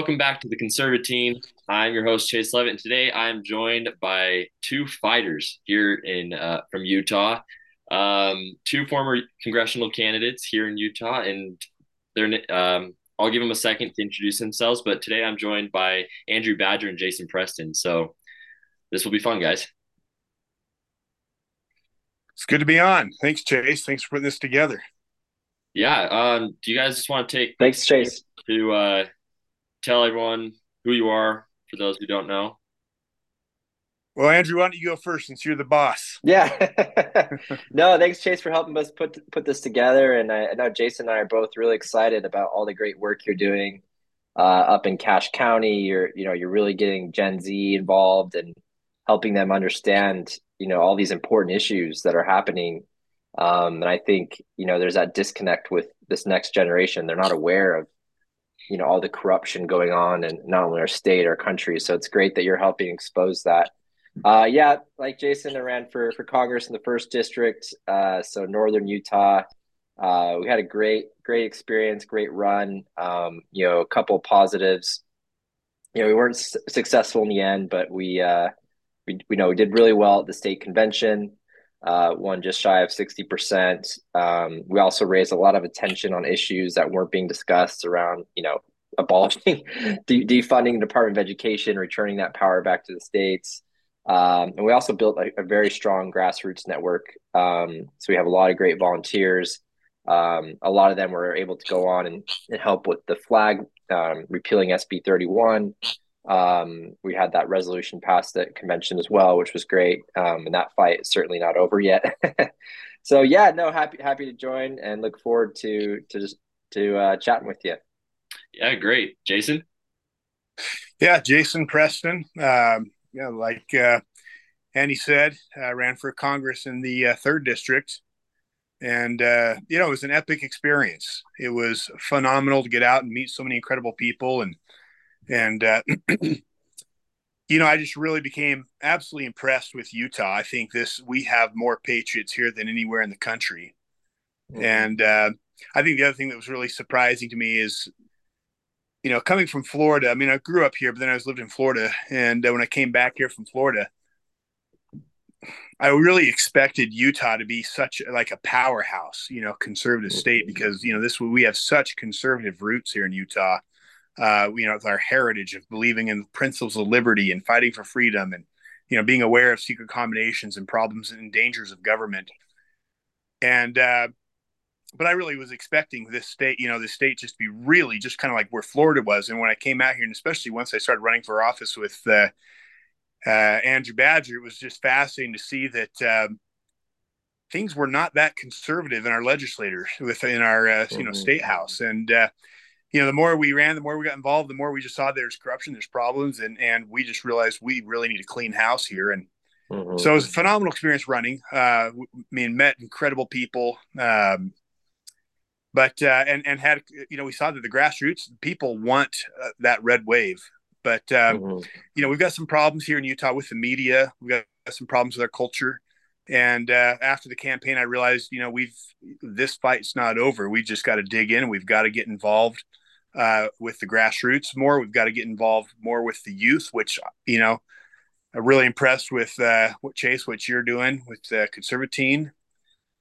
Welcome back to the Conservatine. I'm your host Chayse Leavitt, and today I'm joined by two fighters here in uh, from Utah, um, two former congressional candidates here in Utah, and they're. Um, I'll give them a second to introduce themselves, but today I'm joined by Andrew Badger and Jason Preston. So this will be fun, guys. It's good to be on. Thanks, Chayse. Thanks for putting this together. Yeah. Um, do you guys just want to take thanks, Chayse, to uh, tell everyone who you are for those who don't know? Well, Andrew, why don't you go first since you're the boss? Yeah. no, thanks, Chayse, for helping us put put this together. And I, I, know Jason and I are both really excited about all the great work you're doing uh, up in Cache County. You're you know you're really getting Gen Z involved and helping them understand you know all these important issues that are happening. Um, and I think you know there's that disconnect with this next generation. They're not aware of you know all the corruption going on in not only our state, our country. So it's great that you're helping expose that. Uh, yeah, like Jason, I ran for for Congress in the first district, uh, so northern Utah. Uh, we had a great great experience, great run. Um, you know, a couple positives. You know, we weren't s- successful in the end, but we uh, we we know we did really well at the state convention. Uh, just shy of sixty percent. Um, we also raised a lot of attention on issues that weren't being discussed around, you know, abolishing, de- defunding the Department of Education, returning that power back to the states. Um, and we also built a, a, very strong grassroots network. Um, so we have a lot of great volunteers. Um, a lot of them were able to go on and, and help with the flag um, repealing SB 31. Um, we had that resolution passed at convention as well, which was great. Um, and that fight is certainly not over yet. so yeah, no, happy happy to join and look forward to to just to uh, chatting with you. Yeah, great, Jason. Yeah, Jason Preston. Um, yeah, like uh, Andy said, I ran for Congress in the uh, third district, and uh, you know it was an epic experience. It was phenomenal to get out and meet so many incredible people and and uh, you know, I just really became absolutely impressed with Utah. I think this we have more patriots here than anywhere in the country, mm-hmm. and uh, I think the other thing that was really surprising to me is, you know, coming from Florida. I mean, I grew up here, but then I was lived in Florida, and uh, when I came back here from Florida, I really expected Utah to be such like a powerhouse, you know, conservative state mm-hmm. because you know this we have such conservative roots here in Utah uh, you know, our heritage of believing in principles of liberty and fighting for freedom and, you know, being aware of secret combinations and problems and dangers of government. And, uh, but I really was expecting this state, you know, this state just to be really just kind of like where Florida was. And when I came out here, and especially once I started running for office with uh, uh, Andrew Badger, it was just fascinating to see that um, things were not that conservative in our legislators within our, uh, you know, mm-hmm. state house. And, uh, you know, the more we ran, the more we got involved, the more we just saw there's corruption, there's problems, and and we just realized we really need a clean house here. And mm-hmm. so it was a phenomenal experience running. Uh, I mean, met incredible people, um, but uh, and and had you know we saw that the grassroots people want uh, that red wave. But um, mm-hmm. you know, we've got some problems here in Utah with the media. We've got some problems with our culture. And uh, after the campaign, I realized, you know, we've this fight's not over. We just got to dig in. We've got to get involved uh, with the grassroots more. We've got to get involved more with the youth, which you know, I'm really impressed with uh, what Chayse, what you're doing with the Conservatine,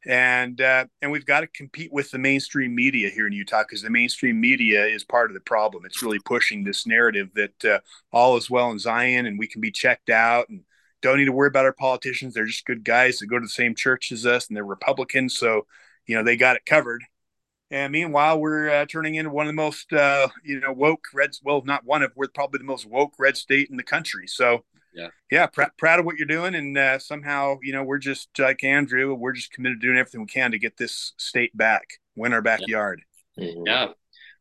and uh, and we've got to compete with the mainstream media here in Utah because the mainstream media is part of the problem. It's really pushing this narrative that uh, all is well in Zion and we can be checked out and don't need to worry about our politicians. They're just good guys that go to the same church as us and they're Republicans, so you know they got it covered and meanwhile, we're uh, turning into one of the most, uh, you know, woke reds. Well, not one of, we're probably the most woke red state in the country. So, yeah, yeah, pr- proud of what you're doing. And uh, somehow, you know, we're just like Andrew, we're just committed to doing everything we can to get this state back, win our backyard. Yeah. yeah.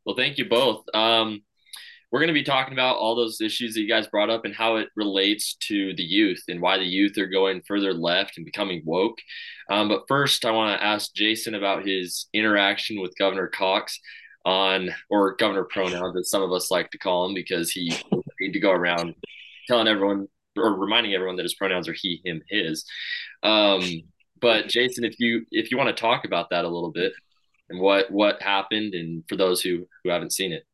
Well, thank you both. Um, we're going to be talking about all those issues that you guys brought up and how it relates to the youth and why the youth are going further left and becoming woke. Um, but first, I want to ask Jason about his interaction with Governor Cox on, or Governor pronouns, as some of us like to call him, because he need to go around telling everyone or reminding everyone that his pronouns are he, him, his. Um, but Jason, if you if you want to talk about that a little bit and what what happened, and for those who who haven't seen it.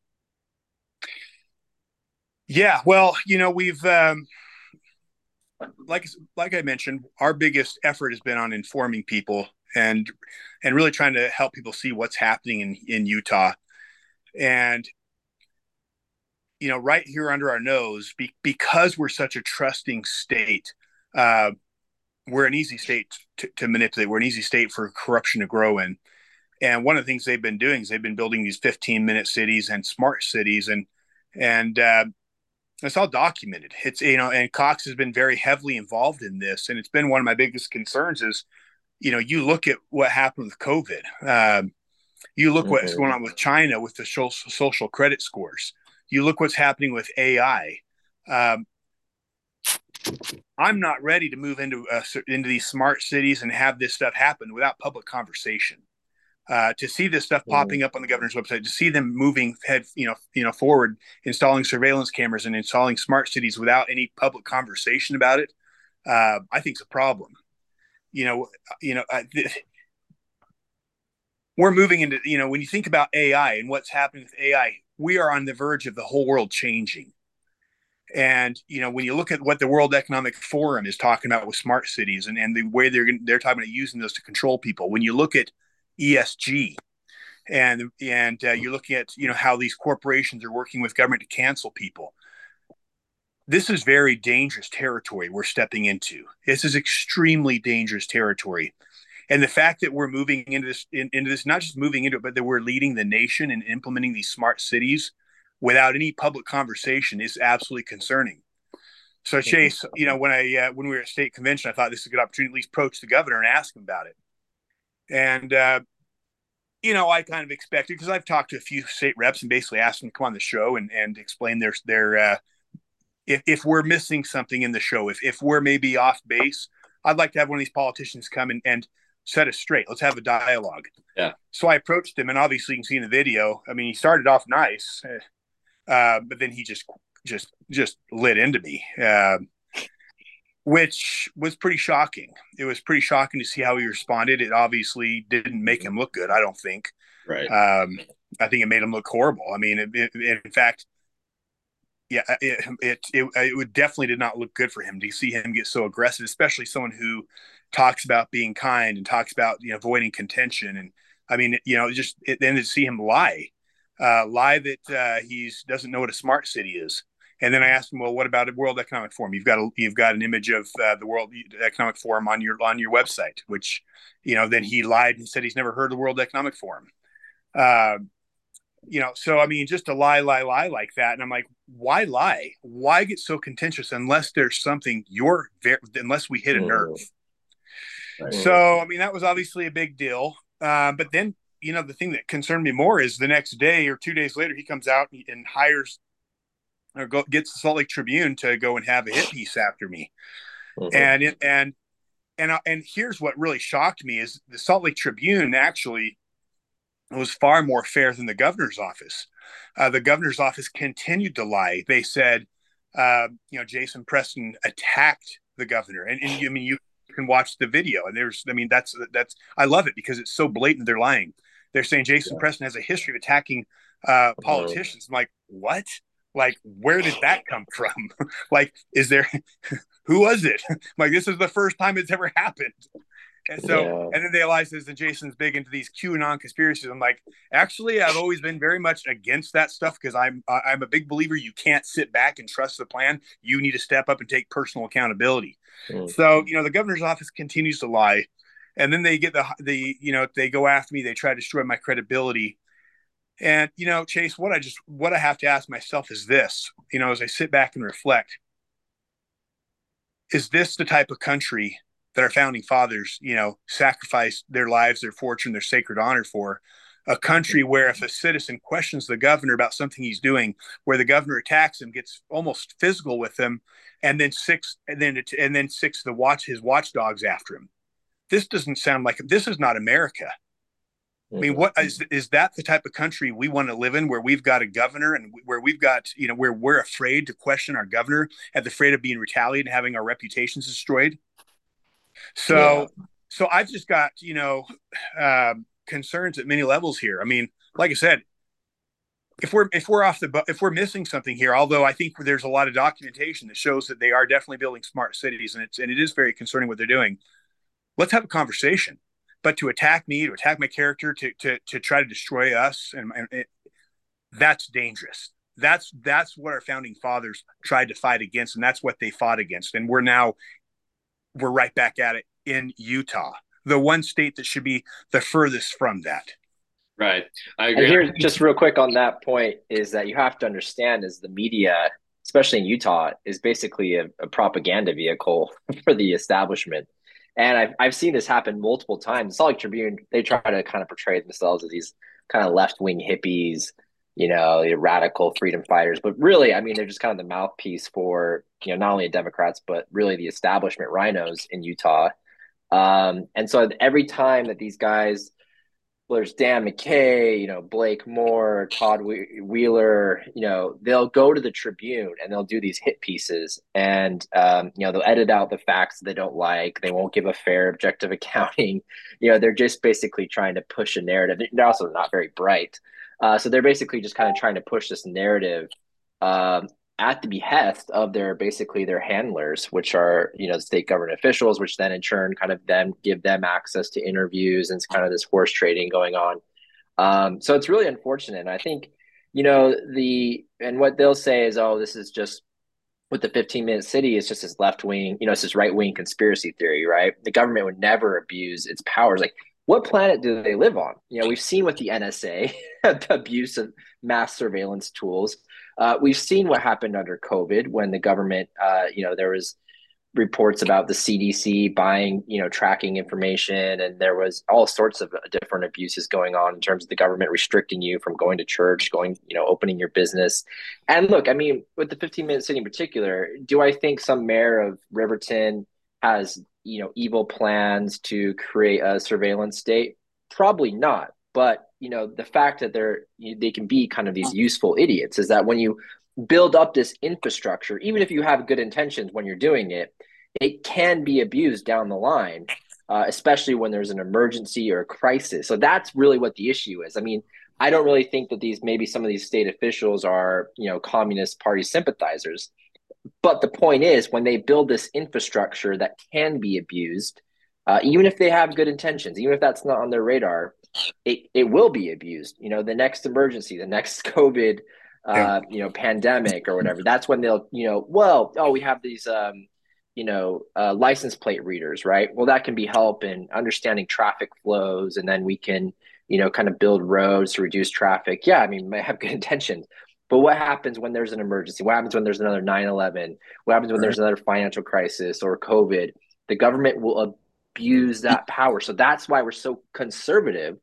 Yeah, well, you know, we've um, like like I mentioned, our biggest effort has been on informing people and and really trying to help people see what's happening in in Utah. And you know, right here under our nose, be, because we're such a trusting state, uh, we're an easy state to, to, manipulate. We're an easy state for corruption to grow in. And one of the things they've been doing is they've been building these 15 minute cities and smart cities, and and uh, it's all documented. It's you know, and Cox has been very heavily involved in this, and it's been one of my biggest concerns. Is you know, you look at what happened with COVID. Um, you look mm-hmm. what's going on with China with the social, credit scores. You look what's happening with AI. Um, I'm not ready to move into uh, into these smart cities and have this stuff happen without public conversation uh, to see this stuff popping up on the governor's website, to see them moving head, you know, you know, forward, installing surveillance cameras and installing smart cities without any public conversation about it, uh, I think is a problem. You know, you know, th- we're moving into, you know, when you think about AI and what's happening with AI, we are on the verge of the whole world changing. And you know, when you look at what the World Economic Forum is talking about with smart cities and, and the way they're they're talking about using those to control people, when you look at ESG, and and uh, you're looking at you know how these corporations are working with government to cancel people. This is very dangerous territory we're stepping into. This is extremely dangerous territory, and the fact that we're moving into this in, into this, not just moving into it, but that we're leading the nation and implementing these smart cities without any public conversation is absolutely concerning. So Chayse, you know, when I uh, when we were at state convention, I thought this is a good opportunity to at least approach the governor and ask him about it. And, uh, you know, I kind of expected because I've talked to a few state reps and basically asked them to come on the show and, and explain their, their, uh, if, if we're missing something in the show, if, if we're maybe off base, I'd like to have one of these politicians come and, and set us straight. Let's have a dialogue. Yeah. So I approached him, and obviously you can see in the video. I mean, he started off nice, uh, but then he just just just lit into me. Uh, which was pretty shocking. It was pretty shocking to see how he responded. It obviously didn't make him look good. I don't think. Right. Um, I think it made him look horrible. I mean, it, it, in fact, yeah, it, it, it it would definitely did not look good for him to see him get so aggressive, especially someone who talks about being kind and talks about you know avoiding contention and I mean you know just then to see him lie, uh, lie that uh, he's doesn't know what a smart city is. And then I asked him, well, what about a World Economic Forum? You've got a, you've got an image of uh, the World Economic Forum on your on your website, which you know. Then he lied and said he's never heard of the World Economic Forum. Uh, you know, so I mean, just a lie, lie, lie like that, and I'm like, why lie? Why get so contentious unless there's something you're very, unless we hit a nerve. Right. So I mean, that was obviously a big deal. Uh, but then you know, the thing that concerned me more is the next day or two days later, he comes out and hires or go, gets the Salt Lake Tribune to go and have a hit piece after me. Mm-hmm. And it, and and uh, and here's what really shocked me is the Salt Lake Tribune actually was far more fair than the governor's office. Uh, the governor's office continued to lie. They said, uh, you know, Jason Preston attacked the governor, and, and I mean, you can watch the video, and there's, I mean, that's that's I love it because it's so blatant. They're lying. They're saying Jason yeah. Preston has a history of attacking uh, politicians. I'm like, what? Like where did that come from? Like is there who was it? Like this is the first time it's ever happened. And so yeah. and then they realize this and jason's big into these qanon conspiracies. I'm like actually i've always been very much against that stuff because i'm i'm a big believer you can't sit back and trust the plan. You need to step up and take personal accountability. Mm. so you know the governor's office continues to lie. And then they get the the you know they go after me. They try to destroy my credibility and you know, Chayse, what I just what I have to ask myself is this, you know, as I sit back and reflect, is this the type of country that our founding fathers, you know, sacrificed their lives, their fortune, their sacred honor for? A country where if a citizen questions the governor about something he's doing, where the governor attacks him, gets almost physical with him, and then six and then and then six the watch his watchdogs after him. This doesn't sound like this is not America. I mean, what is is that the type of country we want to live in, where we've got a governor and where we've got you know where we're afraid to question our governor, and afraid of being retaliated and having our reputations destroyed. So, yeah. so I've just got you know uh, concerns at many levels here. I mean, like I said, if we're if we're off the if we're missing something here, although I think there's a lot of documentation that shows that they are definitely building smart cities, and it's and it is very concerning what they're doing. Let's have a conversation. But to attack me, to attack my character, to to to try to destroy us, and, and it, that's dangerous. That's that's what our founding fathers tried to fight against, and that's what they fought against. And we're now we're right back at it in Utah, the one state that should be the furthest from that. Right. I agree. And here, just real quick on that point, is that you have to understand is the media, especially in Utah, is basically a, a propaganda vehicle for the establishment. And I've, I've seen this happen multiple times. Salt Lake Tribune, they try to kind of portray themselves as these kind of left wing hippies, you know, radical freedom fighters. But really, I mean, they're just kind of the mouthpiece for, you know, not only Democrats, but really the establishment rhinos in Utah. Um, and so every time that these guys, there's Dan McCay, you know, Blake Moore, Todd Weiler, you know, they'll go to the Tribune and they'll do these hit pieces and, um, you know, they'll edit out the facts they don't like. They won't give a fair, objective accounting. You know, they're just basically trying to push a narrative. They're also not very bright. Uh, so they're basically just kind of trying to push this narrative um, at the behest of their basically their handlers, which are you know state government officials, which then in turn kind of then give them access to interviews and it's kind of this horse trading going on. Um, so it's really unfortunate. And I think you know the and what they'll say is, oh, this is just with the 15 minute city it's just this left wing you know it's this right wing conspiracy theory right the government would never abuse its powers like what planet do they live on you know we've seen with the nsa the abuse of mass surveillance tools uh, we've seen what happened under COVID when the government, uh, you know, there was reports about the CDC buying, you know, tracking information, and there was all sorts of different abuses going on in terms of the government restricting you from going to church, going, you know, opening your business. And look, I mean, with the 15 minute city in particular, do I think some mayor of Riverton has, you know, evil plans to create a surveillance state? Probably not. But you know the fact that they're they can be kind of these useful idiots is that when you build up this infrastructure even if you have good intentions when you're doing it it can be abused down the line uh, especially when there's an emergency or a crisis. So that's really what the issue is. I mean i don't really think that these maybe some of these state officials are you know communist party sympathizers. But the point is when they build this infrastructure that can be abused uh, even if they have good intentions even if that's not on their radar it, it will be abused. You know, the next emergency, the next COVID, uh, you know, pandemic or whatever. That's when they'll, you know, well, oh, we have these, um, you know, uh, license plate readers, right? Well, that can be help in understanding traffic flows, and then we can, you know, kind of build roads to reduce traffic. Yeah, I mean, might have good intentions, but what happens when there's an emergency? What happens when there's another 9/11? What happens when there's another financial crisis or COVID? The government will abuse that power. So that's why we're so conservative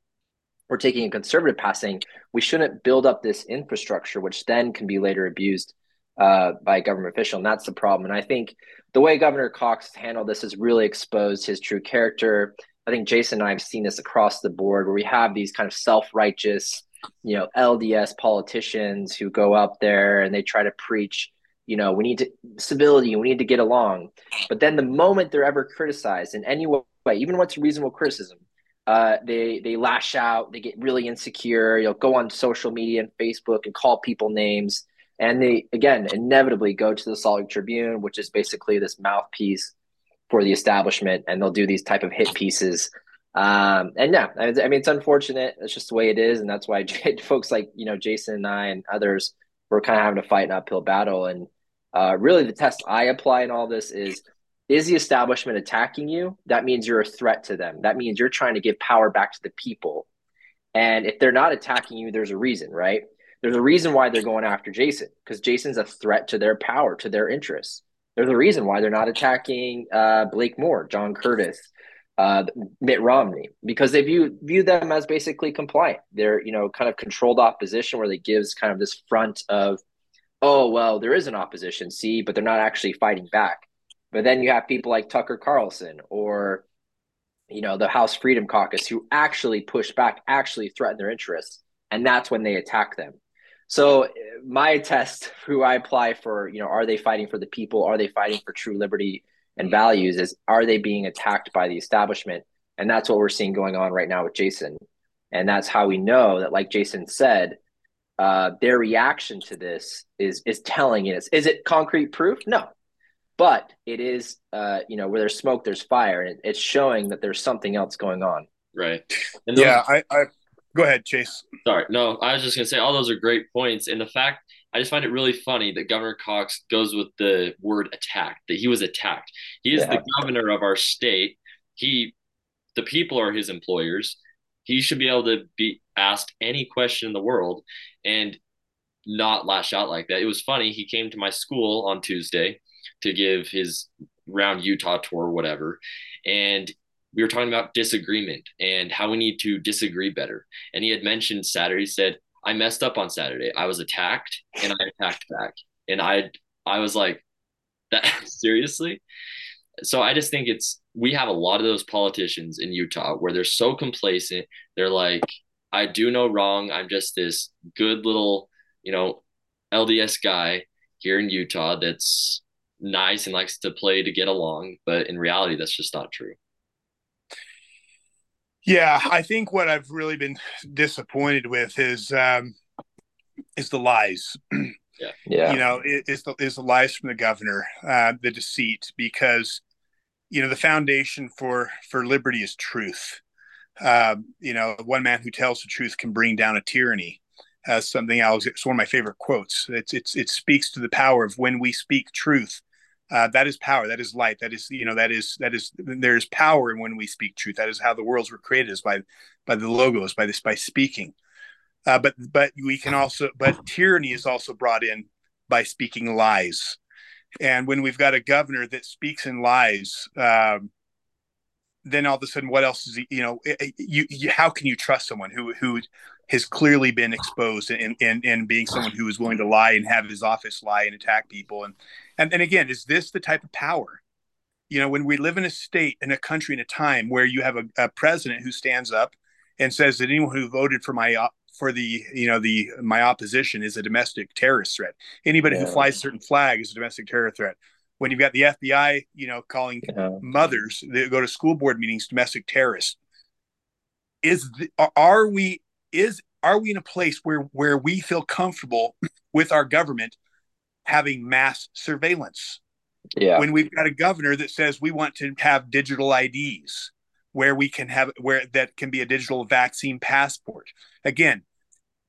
we're taking a conservative passing, we shouldn't build up this infrastructure, which then can be later abused uh, by a government official. And that's the problem. And I think the way Governor Cox handled this has really exposed his true character. I think Jason and I have seen this across the board where we have these kind of self righteous, you know, LDS politicians who go up there and they try to preach, you know, we need to civility, we need to get along. But then the moment they're ever criticized in any way, even what's reasonable criticism, uh, they they lash out, they get really insecure. You'll go on social media and Facebook and call people names, and they again inevitably go to the Salt Lake Tribune, which is basically this mouthpiece for the establishment, and they'll do these type of hit pieces. Um, and yeah, I mean it's unfortunate. It's just the way it is, and that's why folks like you know Jason and I and others were kind of having to fight an uphill battle. And uh, really, the test I apply in all this is is the establishment attacking you? That means you're a threat to them. That means you're trying to give power back to the people. And if they're not attacking you, there's a reason, right? There's a reason why they're going after Jason because Jason's a threat to their power, to their interests. There's a reason why they're not attacking uh, Blake Moore, John Curtis, uh, Mitt Romney, because they view view them as basically compliant. They're you know kind of controlled opposition where they gives kind of this front of, oh well, there is an opposition, see, but they're not actually fighting back. But then you have people like Tucker Carlson or, you know, the House Freedom Caucus who actually push back, actually threaten their interests. And that's when they attack them. So my test, who I apply for, you know, are they fighting for the people? Are they fighting for true liberty and values? Is are they being attacked by the establishment? And that's what we're seeing going on right now with Jason. And that's how we know that, like Jason said, uh, their reaction to this is is telling us. Is it concrete proof? No, but it is. Uh, you know, where there's smoke, there's fire, and it's showing that there's something else going on. Right. And those, yeah, I, I go ahead, Chayse. Sorry, no, I was just gonna say all those are great points, and the fact I just find it really funny that Governor Cox goes with the word attacked, that he was attacked. He is yeah. the governor of our state. He, the people are his employers. He should be able to be asked any question in the world and not lash out like that. It was funny. He came to my school on Tuesday to give his round Utah tour, whatever. And we were talking about disagreement and how we need to disagree better. And he had mentioned Saturday, he said, I messed up on Saturday. I was attacked and I attacked back. And I I was like, that seriously? So I just think it's we have a lot of those politicians in Utah where they're so complacent. They're like, I do no wrong. I'm just this good little, you know, LDS guy here in Utah that's nice and likes to play to get along. But in reality, that's just not true. Yeah, I think what I've really been disappointed with is um, is the lies. Yeah, yeah. You know, it, it's the is the lies from the governor, uh, the deceit, because you know the foundation for for liberty is truth. Um, you know, one man who tells the truth can bring down a tyranny. As something else, it's one of my favorite quotes. It's it's it speaks to the power of when we speak truth, uh, that is power that is light that is you know that is that is there's power in when we speak truth. That is how the worlds were created is by by the logos by this by speaking. Uh, but but we can also but tyranny is also brought in by speaking lies. And when we've got a governor that speaks in lies um, then all of a sudden what else is he, you know you, you how can you trust someone who who has clearly been exposed and and and being someone who is willing to lie and have his office lie and attack people and and, and again, is this the type of power? You know, when we live in a state, in a country, in a time where you have a, a president who stands up and says that anyone who voted for my for the you know the my opposition is a domestic terrorist threat. Anybody yeah. who flies a certain flag is a domestic terror threat. When you've got the FBI, you know, calling yeah. mothers that go to school board meetings domestic terrorists, is the, are we is are we in a place where where we feel comfortable with our government having mass surveillance. Yeah. When we've got a governor that says we want to have digital IDs where we can have where that can be a digital vaccine passport. Again,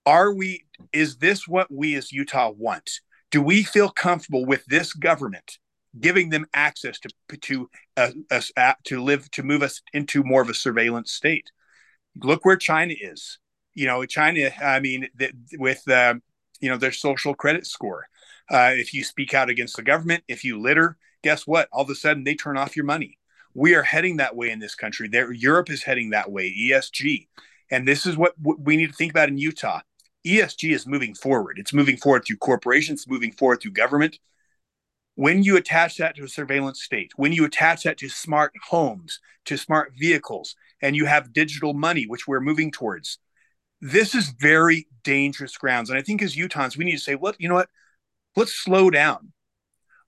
are we is this what we as Utah want? Do we feel comfortable with this government giving them access to to uh, us uh, to live to move us into more of a surveillance state? Look where China is. You know, China. I mean, the, with uh, you know their social credit score. Uh, if you speak out against the government, if you litter, guess what? All of a sudden they turn off your money. We are heading that way in this country. There, Europe is heading that way. ESG, and this is what we need to think about in Utah. ESG is moving forward. It's moving forward through corporations, moving forward through government. When you attach that to a surveillance state, when you attach that to smart homes, to smart vehicles, and you have digital money, which we're moving towards, this is very dangerous grounds. And I think as Utahns, we need to say, "What you know what? Let's slow down.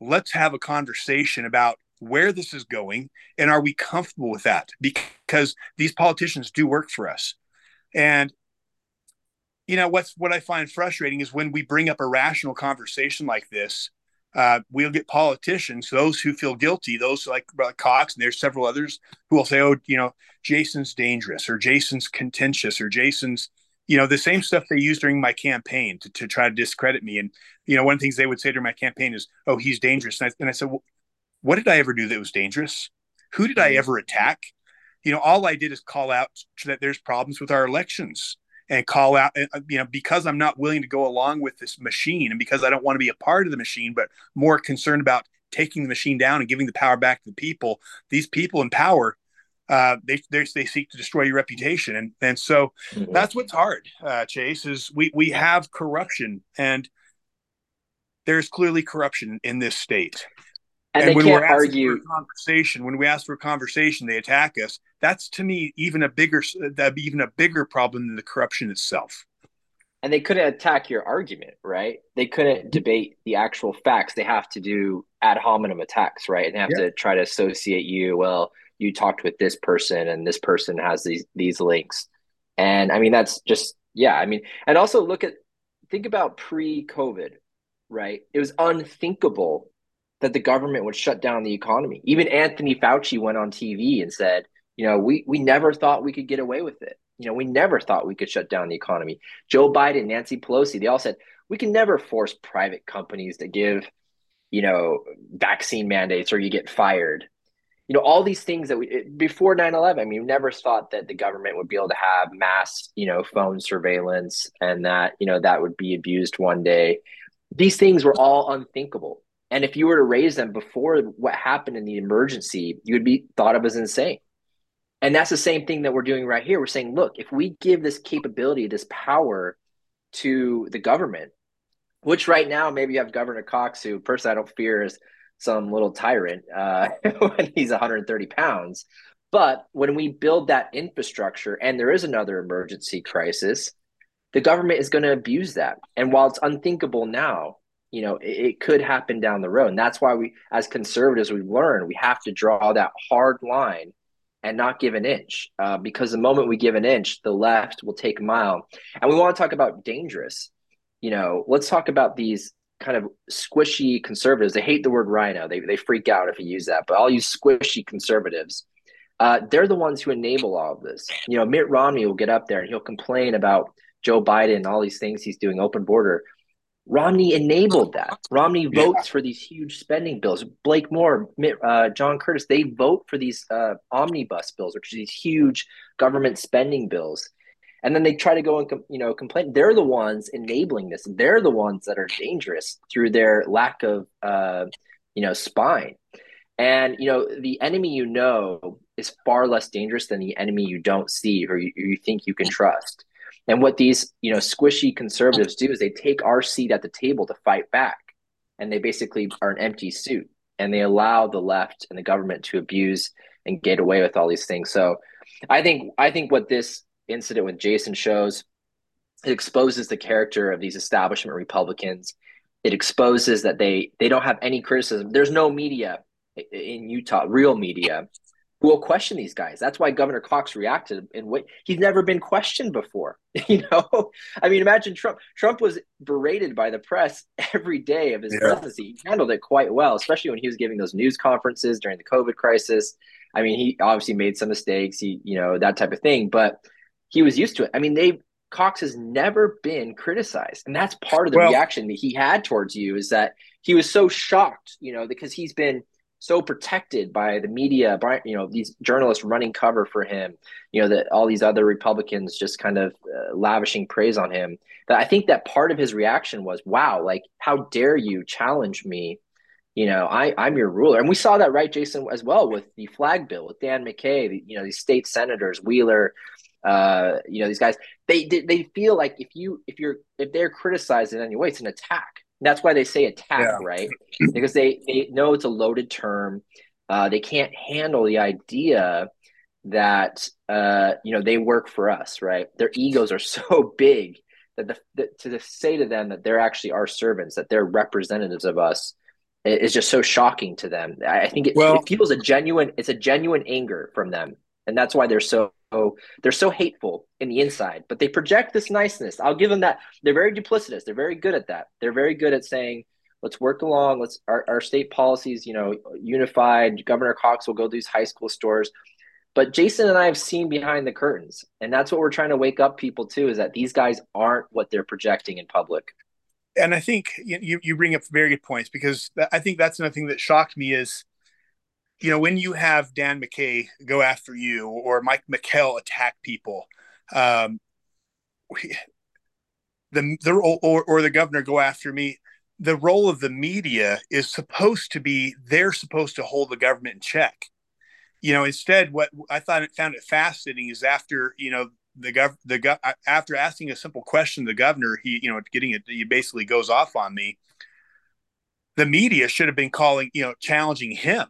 Let's have a conversation about where this is going and are we comfortable with that? Because these politicians do work for us. And you know what's what I find frustrating is when we bring up a rational conversation like this, uh, we'll get politicians, those who feel guilty, those like Cox, and there's several others who will say, "Oh, you know, Jason's dangerous, or Jason's contentious, or Jason's you know the same stuff they used during my campaign to, to try to discredit me. And you know one of the things they would say during my campaign is oh he's dangerous. And I, and I said well, what did i ever do that was dangerous? Who did i mm-hmm. ever attack? You know all i did is call out that there's problems with our elections and call out uh, you know because i'm not willing to go along with this machine and because i don't want to be a part of the machine but more concerned about taking the machine down and giving the power back to the people these people in power uh, they, they, they seek to destroy your reputation, and and so mm-hmm. that's what's hard. Uh, Chayse is we we have corruption, and there's clearly corruption in this state. And, and when we're argue for conversation, when we ask for a conversation, they attack us. That's to me even a bigger even a bigger problem than the corruption itself. And they couldn't attack your argument, right? They couldn't debate the actual facts. They have to do ad hominem attacks, right? And they have yeah. to try to associate you. Well, you talked with this person and this person has these these links and i mean that's just yeah i mean and also look at think about pre-COVID, right? It was unthinkable that the government would shut down the economy. Even Anthony Fauci went on TV and said, you know, we we never thought we could get away with it. You know, we never thought we could shut down the economy. Joe Biden, Nancy Pelosi, they all said we can never force private companies to give, you know, vaccine mandates or you get fired. You know, all these things that we before 9/11, I mean, we never thought that the government would be able to have mass, you know, phone surveillance and that, you know, that would be abused one day. These things were all unthinkable. And if you were to raise them before what happened in the emergency, you would be thought of as insane. And that's the same thing that we're doing right here. We're saying, look, if we give this capability, this power to the government, which right now maybe you have Governor Cox, who personally I don't fear is some little tyrant uh, when he's 130 pounds. But when we build that infrastructure and there is another emergency crisis, the government is going to abuse that. And while it's unthinkable now, you know, it, it, could happen down the road. And that's why we, as conservatives, we learn we have to draw that hard line and not give an inch uh, because the moment we give an inch, the left will take a mile. And we want to talk about dangerous. You know, let's talk about these kind of squishy conservatives. They hate the word rhino. They, they freak out if you use that, but I'll use squishy conservatives. Uh, they're the ones who enable all of this. You know, Mitt Romney will get up there and he'll complain about Joe Biden and all these things he's doing, open border. Romney enabled that. Romney votes for these huge spending bills. Blake Moore, uh, John Curtis, they vote for these uh, omnibus bills, which are these huge government spending bills. And then they try to go and you know complain. They're the ones enabling this. They're the ones that are dangerous through their lack of uh, you know spine. And you know the enemy you know is far less dangerous than the enemy you don't see or you, you think you can trust. And what these, you know, squishy conservatives do is they take our seat at the table to fight back. And they basically are an empty suit and they allow the left and the government to abuse and get away with all these things. So I think I think what this incident with Jason shows it exposes the character of these establishment Republicans. It exposes that they they don't have any criticism. There's no media in Utah, real media who will question these guys. That's why Governor Cox reacted in what he's never been questioned before. You know, I mean, imagine Trump. Trump was berated by the press every day of his yeah. presidency. He handled it quite well, especially when he was giving those news conferences during the COVID crisis. I mean, he obviously made some mistakes, he, you know, that type of thing, but he was used to it. I mean, they Cox has never been criticized, and that's part of the well, reaction that he had towards you is that he was so shocked, you know, because he's been so protected by the media, by you know these journalists running cover for him, you know that all these other Republicans just kind of uh, lavishing praise on him. That I think that part of his reaction was, "Wow, like how dare you challenge me?" You know, I I'm your ruler, and we saw that right, Jason, as well with the flag bill with Dan McCay. The, you know, these state senators, Weiler, uh, you know, these guys. They they feel like if you if you're if they're criticized in any way, it's an attack that's why they say attack, yeah. right? Because they, they know it's a loaded term. Uh, they can't handle the idea that uh, you know they work for us, right? Their egos are so big that, the, to say to them that they're actually our servants, that they're representatives of us, is just so shocking to them. I think it, well, it feels a genuine, it's a genuine anger from them, and that's why they're so Oh, they're so hateful in the inside, but they project this niceness. I'll give them that. They're very duplicitous. They're very good at that. They're very good at saying, let's work along. Let's our, our state policies, you know, unified. Governor Cox will go to these high school stores. But Jason and I have seen behind the curtains, and that's what we're trying to wake up people to: is that these guys aren't what they're projecting in public. And I think you you bring up very good points because I think that's another thing that shocked me is you know, when you have Dan McCay go after you or Mike McKell attack people, um, the the or, or the governor go after me. The role of the media is supposed to be they're supposed to hold the government in check. You know, instead, what I thought it found it fascinating is after you know the gov the gov after asking a simple question, the governor he you know getting it he basically goes off on me. The media should have been calling you know challenging him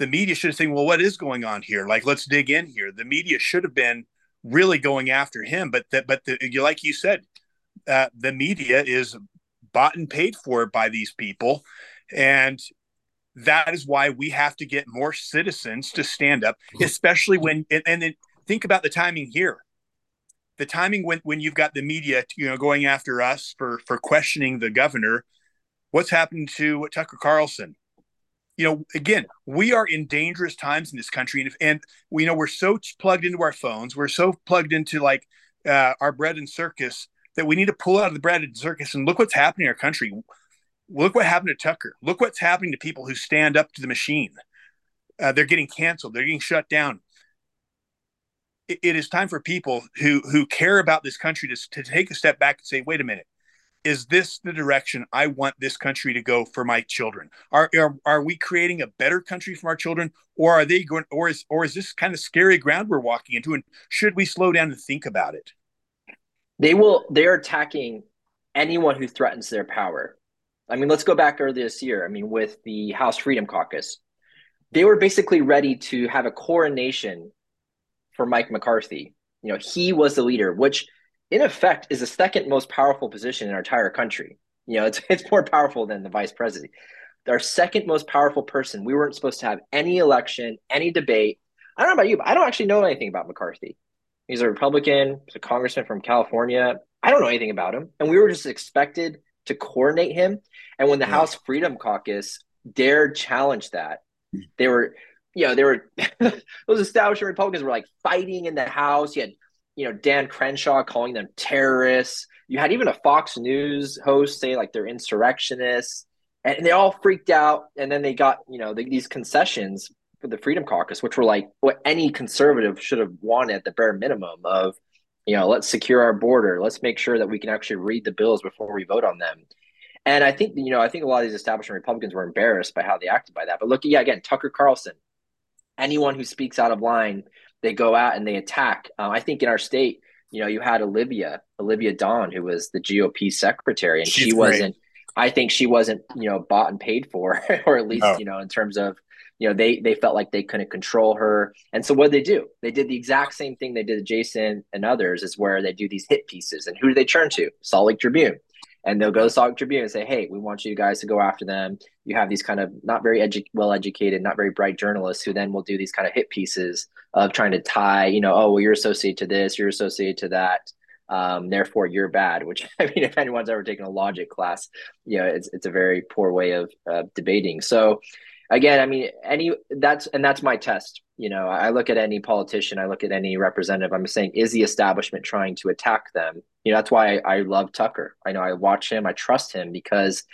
the media should have said, well, what is going on here? Like, let's dig in here. The media should have been really going after him, but that, but the, like you said, uh, the media is bought and paid for by these people, and that is why we have to get more citizens to stand up, especially when and, and then think about the timing here. the timing when when you've got the media, you know, going after us for for questioning the governor. What's happened to Tucker Carlson? You know, again, we are in dangerous times in this country, and and we know we're so plugged into our phones, we're so plugged into like uh, our bread and circus that we need to pull out of the bread and circus and look what's happening in our country. Look what happened to Tucker. Look what's happening to people who stand up to the machine. Uh, they're getting canceled. They're getting shut down. It, it is time for people who who care about this country to, to take a step back and say, wait a minute, is this the direction I want this country to go for my children? Are, are are we creating a better country for our children, or are they going, or is or is this kind of scary ground we're walking into? And should we slow down and think about it? They will. They're attacking anyone who threatens their power. I mean, let's go back earlier this year. I mean, with the House Freedom Caucus, they were basically ready to have a coronation for Mike McCarthy. You know, he was the leader, which in effect is the second most powerful position in our entire country. You know, it's it's more powerful than the vice president. Our second most powerful person. We weren't supposed to have any election, any debate. I don't know about you, but I don't actually know anything about McCarthy. He's a Republican, he's a congressman from California. I don't know anything about him. And we were just expected to coordinate him. And when the yeah. House Freedom Caucus dared challenge that, they were, you know, they were those establishment Republicans were like fighting in the House. You had, you know, Dan Crenshaw calling them terrorists. You had even a Fox News host say like they're insurrectionists. And they all freaked out. And then they got, you know, the, these concessions for the Freedom Caucus, which were like what any conservative should have wanted at the bare minimum of, you know, let's secure our border, let's make sure that we can actually read the bills before we vote on them. And I think, you know, I think a lot of these establishment Republicans were embarrassed by how they acted by that. But look, yeah, again, Tucker Carlson, anyone who speaks out of line, they go out and they attack. Uh, I think in our state, you know, you had Olivia, Olivia Dawn, who was the GOP secretary, and She's she wasn't. I think she wasn't, you know, bought and paid for, or at least, no. you know, in terms of you know they they felt like they couldn't control her and so what did they do they did the exact same thing they did to jason and others is where they do these hit pieces and who do they turn to salt lake tribune and they'll go to salt tribune and say hey we want you guys to go after them. You have these kind of not very edu- well educated not very bright journalists who then will do these kind of hit pieces of trying to tie you know oh well you're associated to this you're associated to that um, therefore you're bad which i mean if anyone's ever taken a logic class you know it's, it's a very poor way of uh, debating. So again, I mean, any that's and that's my test. You know, I look at any politician, I look at any representative. I'm saying, is the establishment trying to attack them? You know, that's why I, I love Tucker. I know I watch him, I trust him because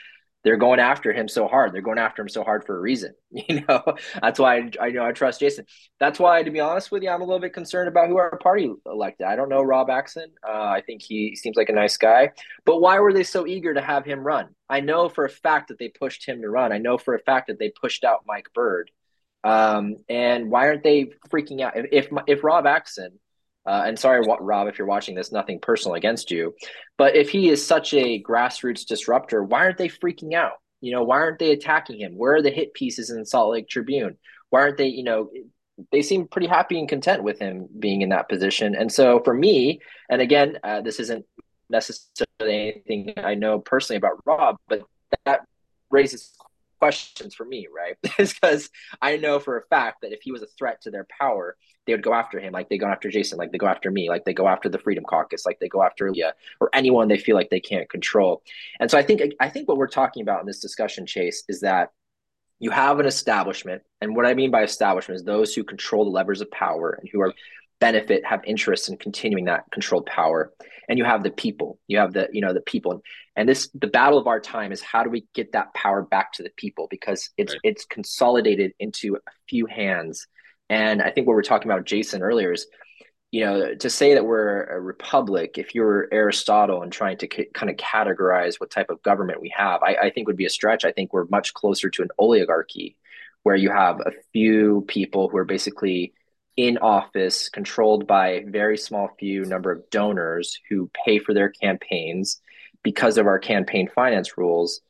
they're going after him so hard. They're going after him so hard for a reason. You know, that's why I, I know I trust Jason. That's why, to be honest with you, I'm a little bit concerned about who our party elected. I don't know Rob Axson. Uh, I think he seems like a nice guy. But why were they so eager to have him run? I know for a fact that they pushed him to run. I know for a fact that they pushed out Mike Bird. Um, and why aren't they freaking out? If if, if Rob Axson uh, and sorry, Rob, if you're watching this, nothing personal against you. But if he is such a grassroots disruptor, why aren't they freaking out? You know, why aren't they attacking him? Where are the hit pieces in Salt Lake Tribune? Why aren't they, you know, they seem pretty happy and content with him being in that position. And so for me, and again, uh, this isn't necessarily anything I know personally about Rob, but that raises questions for me, right? because I know for a fact that if he was a threat to their power, they would go after him like they go after Jason, like they go after me, like they go after the Freedom Caucus, like they go after Leah or anyone they feel like they can't control. And so I think I think what we're talking about in this discussion, Chayse, is that you have an establishment, and what I mean by establishment is those who control the levers of power and who are benefit have interest in continuing that controlled power and you have the people you have the you know the people and this the battle of our time is how do we get that power back to the people because it's right. it's consolidated into a few hands and I think what we're talking about, Jason, earlier is, you know, to say that we're a republic, if you're Aristotle and trying to c- kind of categorize what type of government we have, I, I think would be a stretch. I think we're much closer to an oligarchy where you have a few people who are basically in office, controlled by a very small few number of donors who pay for their campaigns because of our campaign finance rules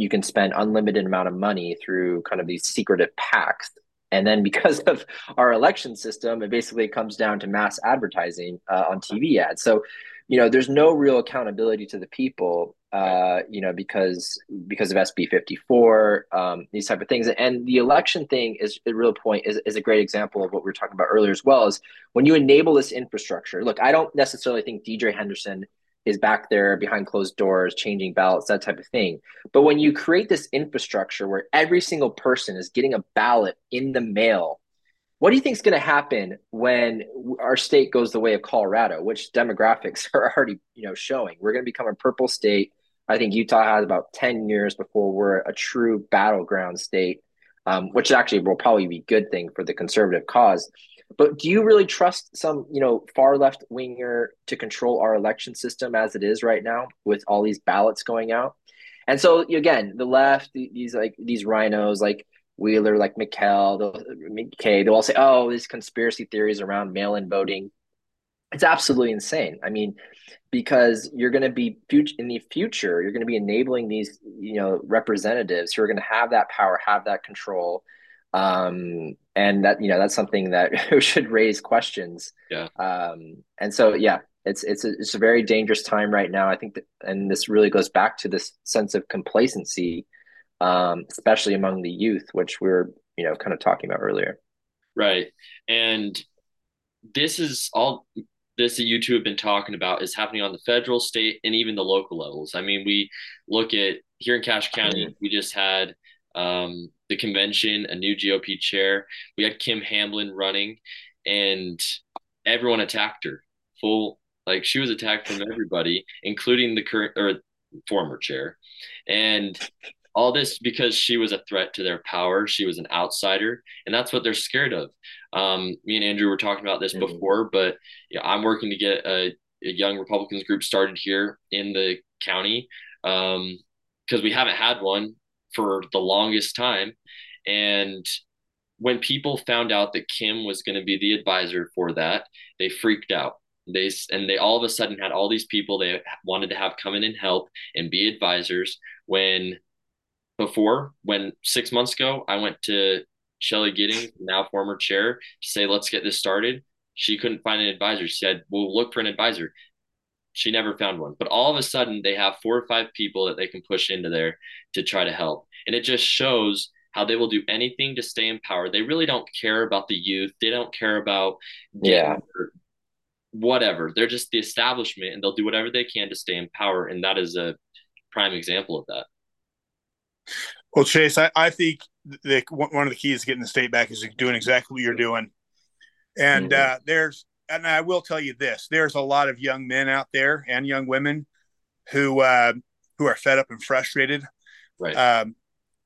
you can spend unlimited amount of money through kind of these secretive PACs and then because of our election system, it basically comes down to mass advertising uh, on TV ads. So, you know, there's no real accountability to the people. Uh, you know, because because of SB 54, um, these type of things. And the election thing is a real point is, is a great example of what we were talking about earlier as well. Is when you enable this infrastructure. Look, I don't necessarily think DJ Henderson is back there behind closed doors changing ballots, that type of thing. But when you create this infrastructure where every single person is getting a ballot in the mail what do you think is going to happen when our state goes the way of Colorado, which demographics are already, you know, showing? We're going to become a purple state. I think Utah has about 10 years before we're a true battleground state, um, which actually will probably be a good thing for the conservative cause. But do you really trust some, you know, far left winger to control our election system as it is right now with all these ballots going out? And so again, the left, these like these rhinos, like Weiler, like McKell, McCay, they'll all say, "Oh, these conspiracy theories around mail-in voting." It's absolutely insane. I mean, because you're going to be in the future, you're going to be enabling these, you know, representatives who are going to have that power, have that control, um, and that you know that's something that should raise questions. Yeah. Um, and so, yeah, it's it's a, it's a very dangerous time right now. I think that, and this really goes back to this sense of complacency um, especially among the youth, which we are you know kind of talking about earlier. Right, and this is all this that you two have been talking about is happening on the federal, state, and even the local levels. I mean, we look at here in Cache County, mm-hmm. we just had um, the convention, a new GOP chair. We had Kim Hamblin running, and everyone attacked her. Full like she was attacked from everybody, including the current or former chair. And all this because she was a threat to their power. She was an outsider, and that's what they're scared of. Um, me and Andrew were talking about this mm-hmm. before, but yeah, I'm working to get a, a, young Republicans group started here in the county because um, we haven't had one for the longest time. And when people found out that Kim was going to be the advisor for that, they freaked out. They and they all of a sudden had all these people they wanted to have come in and help and be advisors when before when six months ago I went to Shelly Gidding, now former chair, to say, let's get this started. She couldn't find an advisor. She said, we'll look for an advisor. She never found one. But all of a sudden, they have four or five people that they can push into there to try to help. And it just shows how they will do anything to stay in power. They really don't care about the youth. They don't care about yeah whatever. They're just the establishment and they'll do whatever they can to stay in power. And that is a prime example of that. Well, Chayse, I, I think the, one of the keys to getting the state back is doing exactly what you're doing. And mm-hmm. uh, there's, and I will tell you this: there's a lot of young men out there and young women who uh, who are fed up and frustrated. Right. Um,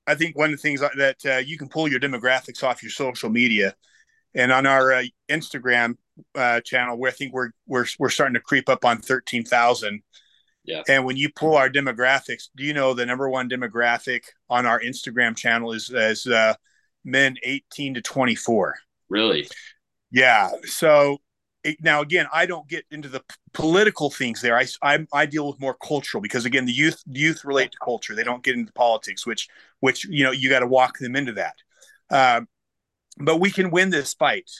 I think one of the things that uh, you can pull your demographics off your social media, and on our uh, Instagram uh, channel, where I think we're we're we're starting to creep up on thirteen thousand. Yeah. And when you pull our demographics, do you know the number one demographic on our Instagram channel is as uh, men 18 to 24? Really? Yeah. So it, now again, I don't get into the p- political things there. I, I, I deal with more cultural because again, the youth youth relate to culture. They don't get into politics, which which you know you got to walk them into that. Uh, but we can win this fight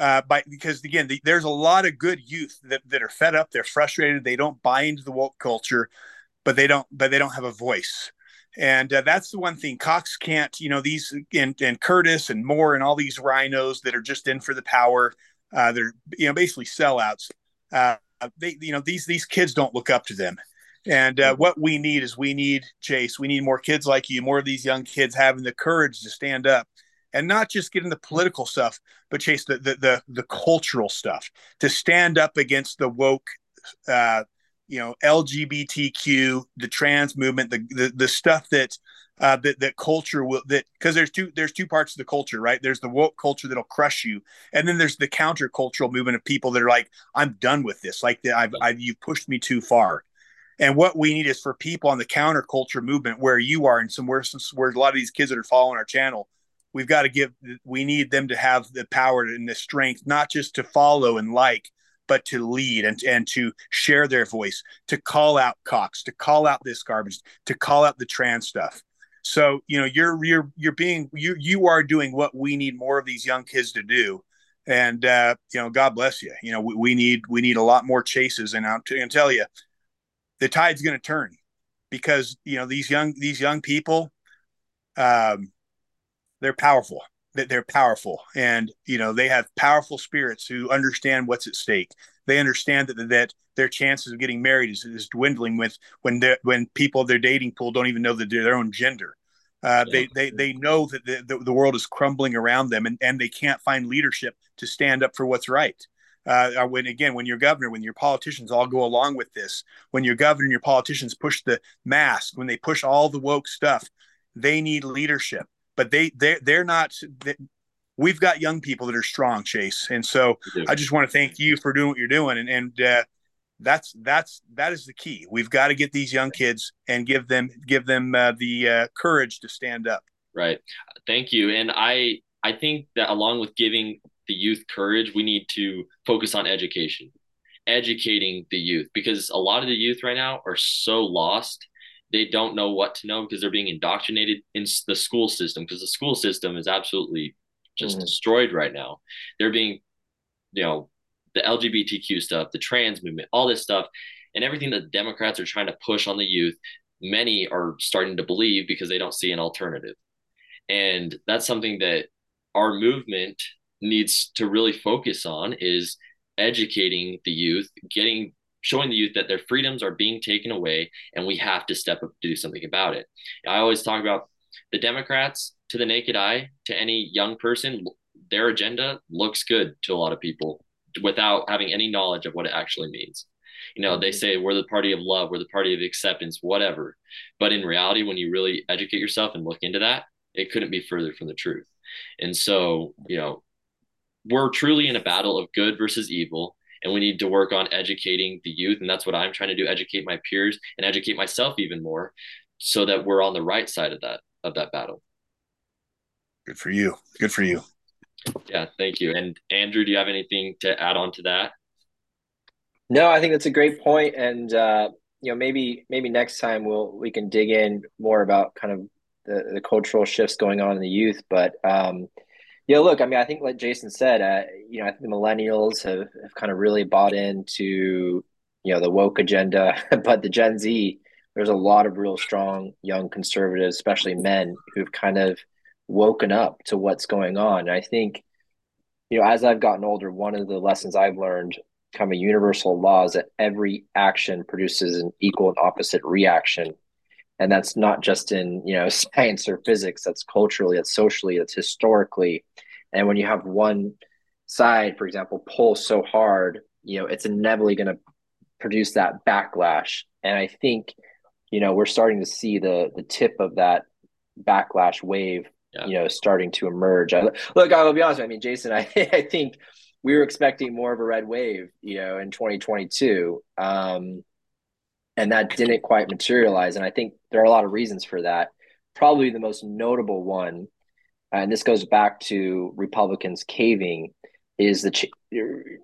uh, by because again, the, there's a lot of good youth that, that are fed up, they're frustrated, they don't buy into the woke culture, but they don't, but they don't have a voice. And uh, that's the one thing Cox can't, you know, these and, and Curtis and Moore and all these rhinos that are just in for the power. Uh, they're, you know, basically sellouts. Uh, they, you know, these, these kids don't look up to them. And uh, what we need is we need Chayse. We need more kids like you, more of these young kids having the courage to stand up and not just getting the political stuff, but chase the the the, the cultural stuff to stand up against the woke, uh, you know, LGBTQ, the trans movement, the the, the stuff that. Uh, that that culture will that because there's two there's two parts of the culture right there's the woke culture that'll crush you and then there's the countercultural movement of people that are like I'm done with this like I've, I've you've pushed me too far and what we need is for people on the counterculture movement where you are and some where, where a lot of these kids that are following our channel we've got to give we need them to have the power and the strength not just to follow and like but to lead and, and to share their voice to call out cox to call out this garbage to call out the trans stuff. So you know you're you're you're being you you are doing what we need more of these young kids to do. And uh, you know god bless you. You know we, we need we need a lot more chases. And i'm going to tell you the tide's going to turn because you know these young these young people, um, they're powerful. That they're powerful, and you know they have powerful spirits who understand what's at stake. They understand that that their chances of getting married is, is dwindling with when when people their dating pool don't even know that they're their own gender. Uh, they, they they know that the, the, the, world is crumbling around them and, and they can't find leadership to stand up for what's right. Uh, when again, when your governor, when your politicians all go along with this, when your governor and your politicians push the mask, when they push all the woke stuff, they need leadership. But they they they're not. They, we've got young people that are strong, Chayse, and so I just want to thank you for doing what you're doing. And and uh, that's that's that is the key. We've got to get these young kids and give them give them uh, the uh, courage to stand up. Right. Thank you. And I I think that along with giving the youth courage, we need to focus on education, educating the youth because a lot of the youth right now are so lost. They don't know what to know because they're being indoctrinated in the school system because the school system is absolutely just mm-hmm. destroyed right now. They're being, you know, the LGBTQ stuff, the trans movement, all this stuff, and everything that Democrats are trying to push on the youth, many are starting to believe because they don't see an alternative. And that's something that our movement needs to really focus on is educating the youth, getting showing the youth that their freedoms are being taken away and we have to step up to do something about it. I always talk about the Democrats to the naked eye, to any young person, their agenda looks good to a lot of people without having any knowledge of what it actually means. You know, they mm-hmm. say we're the party of love, we're the party of acceptance, whatever. But in reality, when you really educate yourself and look into that, it couldn't be further from the truth. And so, you know, we're truly in a battle of good versus evil and we need to work on educating the youth and that's what i'm trying to do educate my peers and educate myself even more so that we're on the right side of that of that battle good for you good for you yeah, thank you. And Andrew, do you have anything to add on to that? No, I think that's a great point, and uh, you know, maybe maybe next time we'll we can dig in more about kind of the, the cultural shifts going on in the youth. But um, yeah, look, I mean, I think like Jason said, uh, you know, I think the millennials have, have kind of really bought into you know the woke agenda, but the Gen Z, there's a lot of real strong young conservatives, especially men, who've kind of woken up to what's going on. And I think, you know, as I've gotten older, one of the lessons I've learned kind of a universal law is that every action produces an equal and opposite reaction. And that's not just in, you know, science or physics, that's culturally, that's socially, that's historically. And when you have one side, for example, pull so hard, you know, it's inevitably going to produce that backlash. And I think, you know, we're starting to see the the tip of that backlash wave yeah. you know, starting to emerge. I, look, I will be honest. I mean, Jason, I, I think we were expecting more of a red wave, you know, in 2022. Um, and that didn't quite materialize. And I think there are a lot of reasons for that. Probably the most notable one, and this goes back to Republicans caving, is the ch-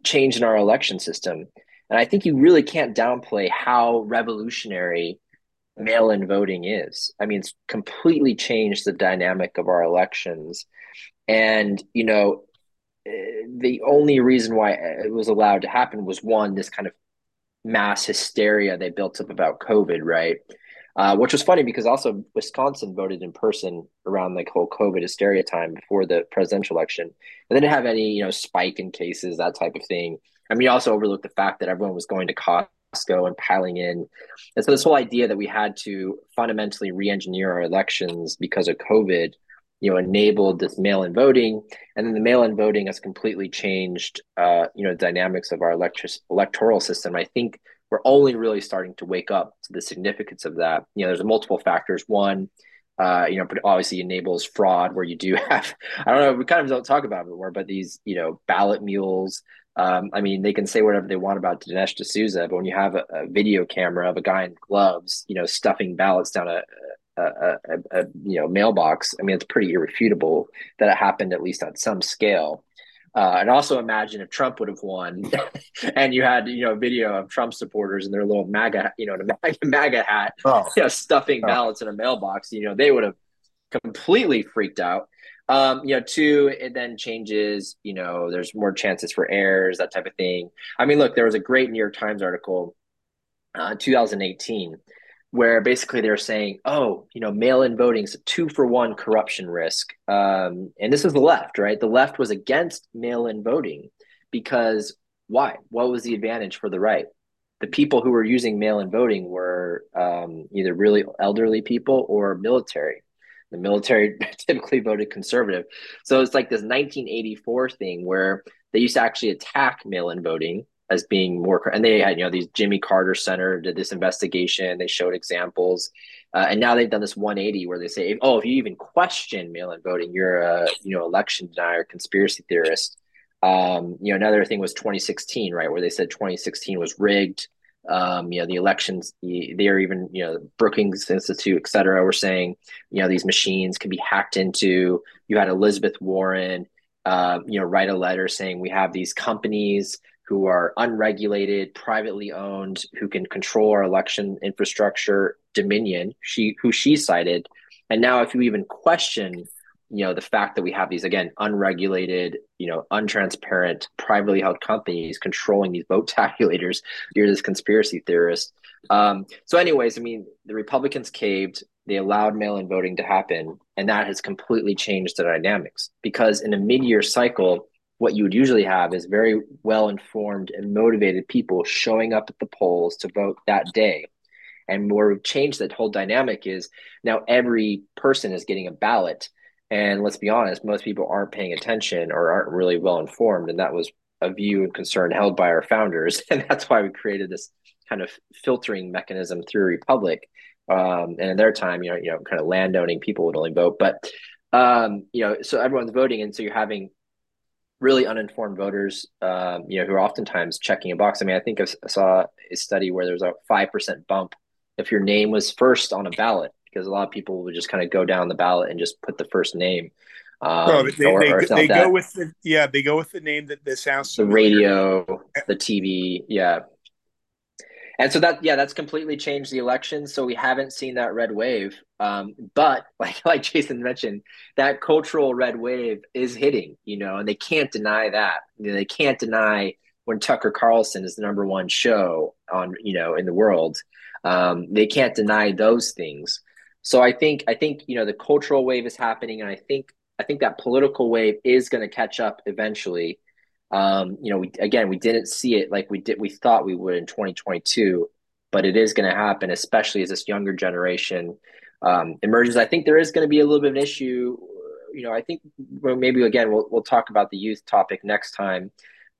change in our election system. And I think you really can't downplay how revolutionary mail in voting is. I mean, it's completely changed the dynamic of our elections. And, you know, eh, the only reason why it was allowed to happen was one, this kind of mass hysteria they built up about COVID, right? Uh, which was funny because also Wisconsin voted in person around like whole COVID hysteria time before the presidential election. And they didn't have any, you know, spike in cases, that type of thing. I mean, you also overlooked the fact that everyone was going to Costco and piling in. And so this whole idea that we had to fundamentally re-engineer our elections because of COVID, you know, enabled this mail-in voting, and then the mail-in voting has completely changed, uh, you know, dynamics of our electric electoral system. I think we're only really starting to wake up to the significance of that. You know, there's multiple factors. One, uh, you know, but obviously enables fraud where you do have, I don't know, we kind of don't talk about it more, but these, you know, ballot mules, um, I mean, they can say whatever they want about Dinesh D'Souza, but when you have a, a, video camera of a guy in gloves, you know, stuffing ballots down a, a, a, a, you know mailbox, I mean, it's pretty irrefutable that it happened at least on some scale. Uh, and also imagine if Trump would have won, and you had you know a video of Trump supporters in their little MAGA you know MAGA, MAGA hat, oh. you know, stuffing oh. ballots in a mailbox. You know, they would have completely freaked out. Um, you know, two, it then changes, you know, there's more chances for errors, that type of thing. I mean, look, there was a great New York Times article uh, 2018 where basically they're saying, oh, you know, mail in voting is a two for one corruption risk. Um, and this was the left, right? The left was against mail in voting because why? What was the advantage for the right? The people who were using mail in voting were um, either really elderly people or military. The military typically voted conservative. So it's like this 1984 thing where they used to actually attack mail in voting as being more and they had you know these jimmy carter center did this investigation they showed examples uh, and now they've done this 180 where they say oh if you even question mail-in voting you're a you know election denier conspiracy theorist. Um, you know another thing was 2016 right where they said 2016 was rigged. Um, you know the elections they're even you know brookings institute et cetera were saying you know these machines can be hacked into. You had elizabeth warren uh, you know write a letter saying we have these companies who are unregulated, privately owned, who can control our election infrastructure, Dominion, she who she cited. And now if you even question, you know, the fact that we have these again unregulated, you know, untransparent, privately held companies controlling these vote tabulators, you're this conspiracy theorist. Um, so, anyways, I mean, the Republicans caved. They allowed mail-in voting to happen, and that has completely changed the dynamics because in a mid-year cycle, what you would usually have is very well informed and motivated people showing up at the polls to vote that day. And where we've changed that whole dynamic is now every person is getting a ballot. And let's be honest, most people aren't paying attention or aren't really well informed. And that was a view and concern held by our founders. And that's why we created this kind of filtering mechanism through Republic. Um, and in their time, you know, you know, kind of landowning people would only vote. But um, you know, so everyone's voting, and so you're having really uninformed voters, um, you know, who are oftentimes checking a box. I mean, I think I saw a study where there's a five percent bump if your name was first on a ballot, because a lot of people would just kind of go down the ballot and just put the first name. Um, oh, they, or, they, or they go with the yeah, they go with the name that, that sounds the radio, the TV, yeah. And so that yeah, that's completely changed the election. So we haven't seen that red wave. Um, but like like Jason mentioned, that cultural red wave is hitting, you know, and they can't deny that. You know, they can't deny when Tucker Carlson is the number one show on, you know, in the world. Um, they can't deny those things. So I think I think you know the cultural wave is happening, and I think I think that political wave is going to catch up eventually. Um, you know, we again we didn't see it like we did we thought we would in 2022, but it is going to happen, especially as this younger generation um, emerges. I think there is going to be a little bit of an issue. You know, I think maybe again we'll we'll talk about the youth topic next time,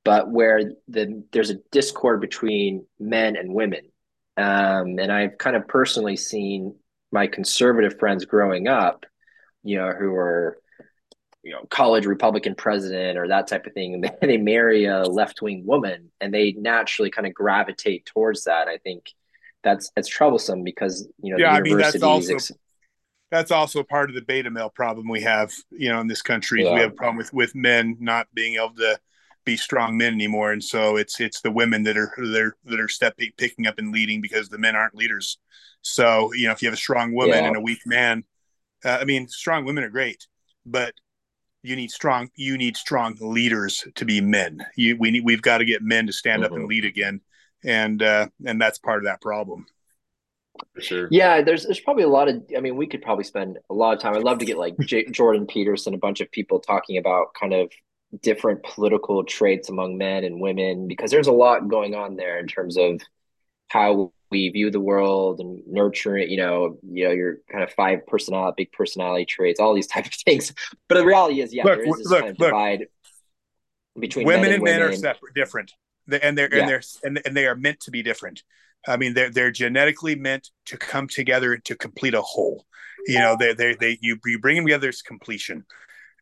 but where the there's a discord between men and women, um, and I've kind of personally seen my conservative friends growing up, you know, who are you know college republican president or that type of thing and they, they marry a left-wing woman and they naturally kind of gravitate towards that i think that's that's troublesome because you know yeah i mean that's also ex- that's also part of the beta male problem we have you know in this country yeah. we have a problem with with men not being able to be strong men anymore and so it's it's the women that are that are that are stepping picking up and leading because the men aren't leaders so you know if you have a strong woman yeah. and a weak man uh, i mean strong women are great but you need strong you need strong leaders to be men you we need we've got to get men to stand mm-hmm. up and mm-hmm. lead again and uh and that's part of that problem for sure yeah there's there's probably a lot of i mean we could probably spend a lot of time i'd love to get like J- jordan peterson a bunch of people talking about kind of different political traits among men and women because there's a lot going on there in terms of how we view the world and nurture it, you know, you know, your kind of five personality, big personality traits, all these type of things. But the reality is, yeah, look, there is this look, kind of look. divide between women men and, men are separate, different, and they're yeah. and they're and, and they are meant to be different. I mean, they're they're genetically meant to come together to complete a whole. You know, they they they you you bring them together as completion,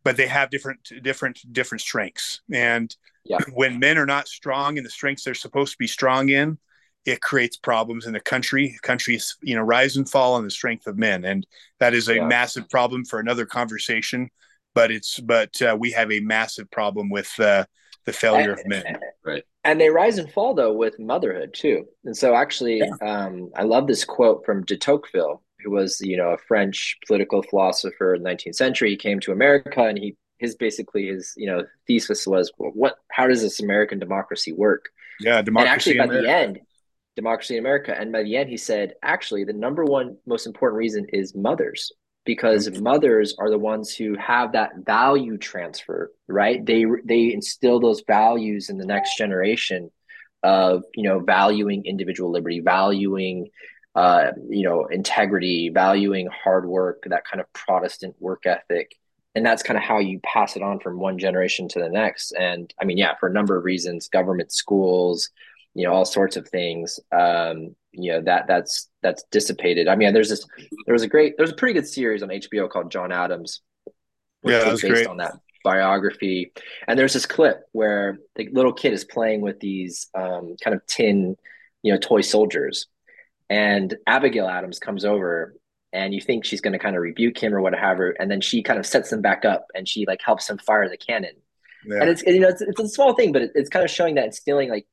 but they have different different different strengths. And yeah. when men are not strong in the strengths they're supposed to be strong in, it creates problems in the country. Countries, you know, rise and fall on the strength of men, and that is a yeah. massive problem for another conversation. But it's but uh, we have a massive problem with uh, the failure and, of men. Right. And they rise and fall though with motherhood too. And so actually, yeah. um, I love this quote from de Tocqueville, who was you know a French political philosopher in the 19th century. He came to America and he his basically his you know thesis was well, what how does this American democracy work? Yeah, democracy. And actually, by the end, democracy in America. And by the end, he said, actually, the number one most important reason is mothers, because mm-hmm. mothers are the ones who have that value transfer, right? They they instill those values in the next generation of you know valuing individual liberty, valuing uh, you know integrity, valuing hard work, that kind of Protestant work ethic. And that's kind of how you pass it on from one generation to the next. And I mean, yeah, for a number of reasons, government schools, you know all sorts of things um you know that that's that's dissipated i mean there's this there was a great there's a pretty good series on hbo called john adams yeah that was based great. on that biography and there's this clip where the little kid is playing with these um, kind of tin you know toy soldiers and abigail adams comes over and you think she's going to kind of rebuke him or whatever and then she kind of sets them back up and she like helps him fire the cannon yeah. and it's you know it's, it's a small thing but it, it's kind of showing that instilling like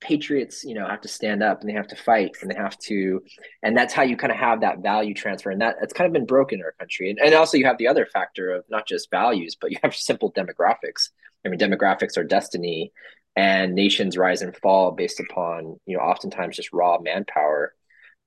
patriots you know have to stand up and they have to fight and they have to and that's how you kind of have that value transfer and that it's kind of been broken in our country. And, and also you have the other factor of not just values but you have simple demographics. I mean demographics are destiny and nations rise and fall based upon you know oftentimes just raw manpower.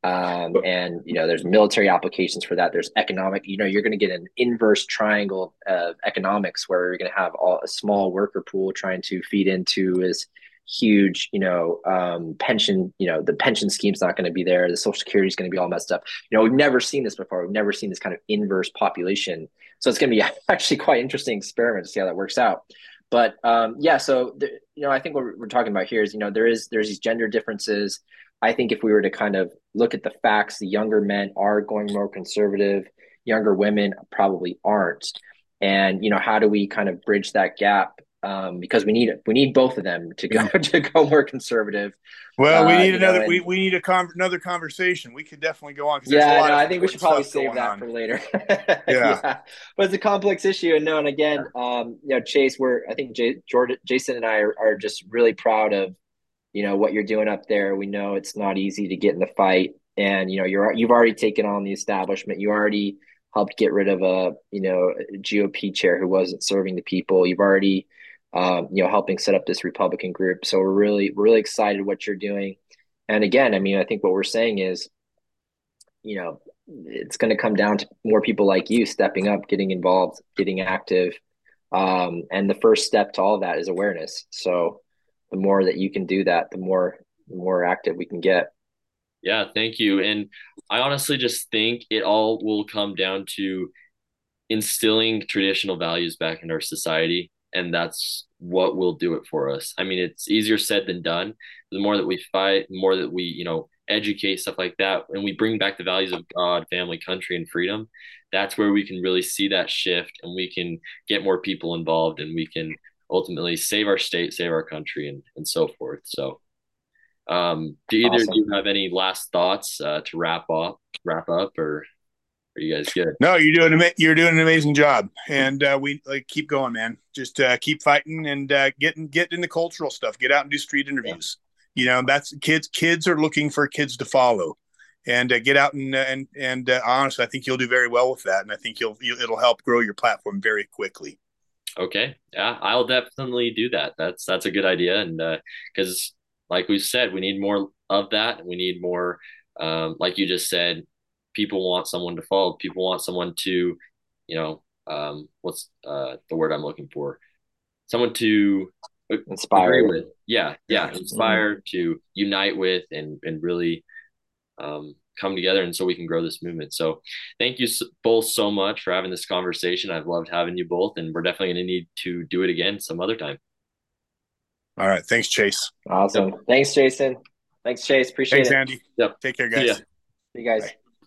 Um, and you know there's military applications for that. There's economic you know you're going to get an inverse triangle of economics where you're going to have all, a small worker pool trying to feed into is huge, you know, um, pension, you know, the pension scheme's not going to be there. The social security is going to be all messed up. You know, we've never seen this before. We've never seen this kind of inverse population. So it's going to be actually quite interesting experiment to see how that works out. But um, yeah, so the, you know, I think what we're talking about here is, you know, there is there's these gender differences. I think if we were to kind of look at the facts, the younger men are going more conservative. Younger women probably aren't. And you know, how do we kind of bridge that gap um, because we need we need both of them to go to go more conservative. Well, we uh, need uh, another know, and, we, we need a con- another conversation. We could definitely go on. Yeah, no, I think we should probably save that on. for later. yeah. yeah. but it's a complex issue, and no, and again, um, you know, Chayse, we're I think Jay, Jordan, Jason, and I are, are just really proud of you know what you're doing up there. We know it's not easy to get in the fight, and you know you're you've already taken on the establishment. You already helped get rid of a you know a GOP chair who wasn't serving the people. You've already um, you know, helping set up this Republican group. So we're really, really excited what you're doing. And again, I mean, I think what we're saying is, you know, it's going to come down to more people like you stepping up, getting involved, getting active. Um, and the first step to all that is awareness. So the more that you can do that, the more, the more active we can get. Yeah, thank you. And I honestly just think it all will come down to instilling traditional values back in our society and that's what will do it for us. I mean, it's easier said than done. The more that we fight, the more that we, you know, educate stuff like that, and we bring back the values of God, family, country, and freedom. That's where we can really see that shift, and we can get more people involved, and we can ultimately save our state, save our country, and and so forth. So, um, do either awesome. you have any last thoughts uh, to wrap up, wrap up, or are you guys good? No, you're doing you're doing an amazing job, and uh, we like keep going, man. Just uh, keep fighting and uh, getting get in the cultural stuff. Get out and do street interviews. Yeah. You know, that's kids. Kids are looking for kids to follow, and uh, get out and uh, and and uh, honestly, I think you'll do very well with that, and I think you'll, you'll it'll help grow your platform very quickly. Okay, yeah, I'll definitely do that. That's that's a good idea, and because like we said, we need more of that. We need more, um, like you just said, people want someone to follow. People want someone to, you know, um, what's uh, the word I'm looking for? Someone to inspire with. Yeah, yeah, inspire mm-hmm. to unite with and and really um, come together, and so we can grow this movement. So, thank you both so much for having this conversation. I've loved having you both, and we're definitely going to need to do it again some other time. All right, thanks, Chayse. Awesome. Yep. Thanks, Jason. Thanks, Chayse. Appreciate thanks, it. Thanks, Andy. Yep. Take care, guys. See you guys. Bye.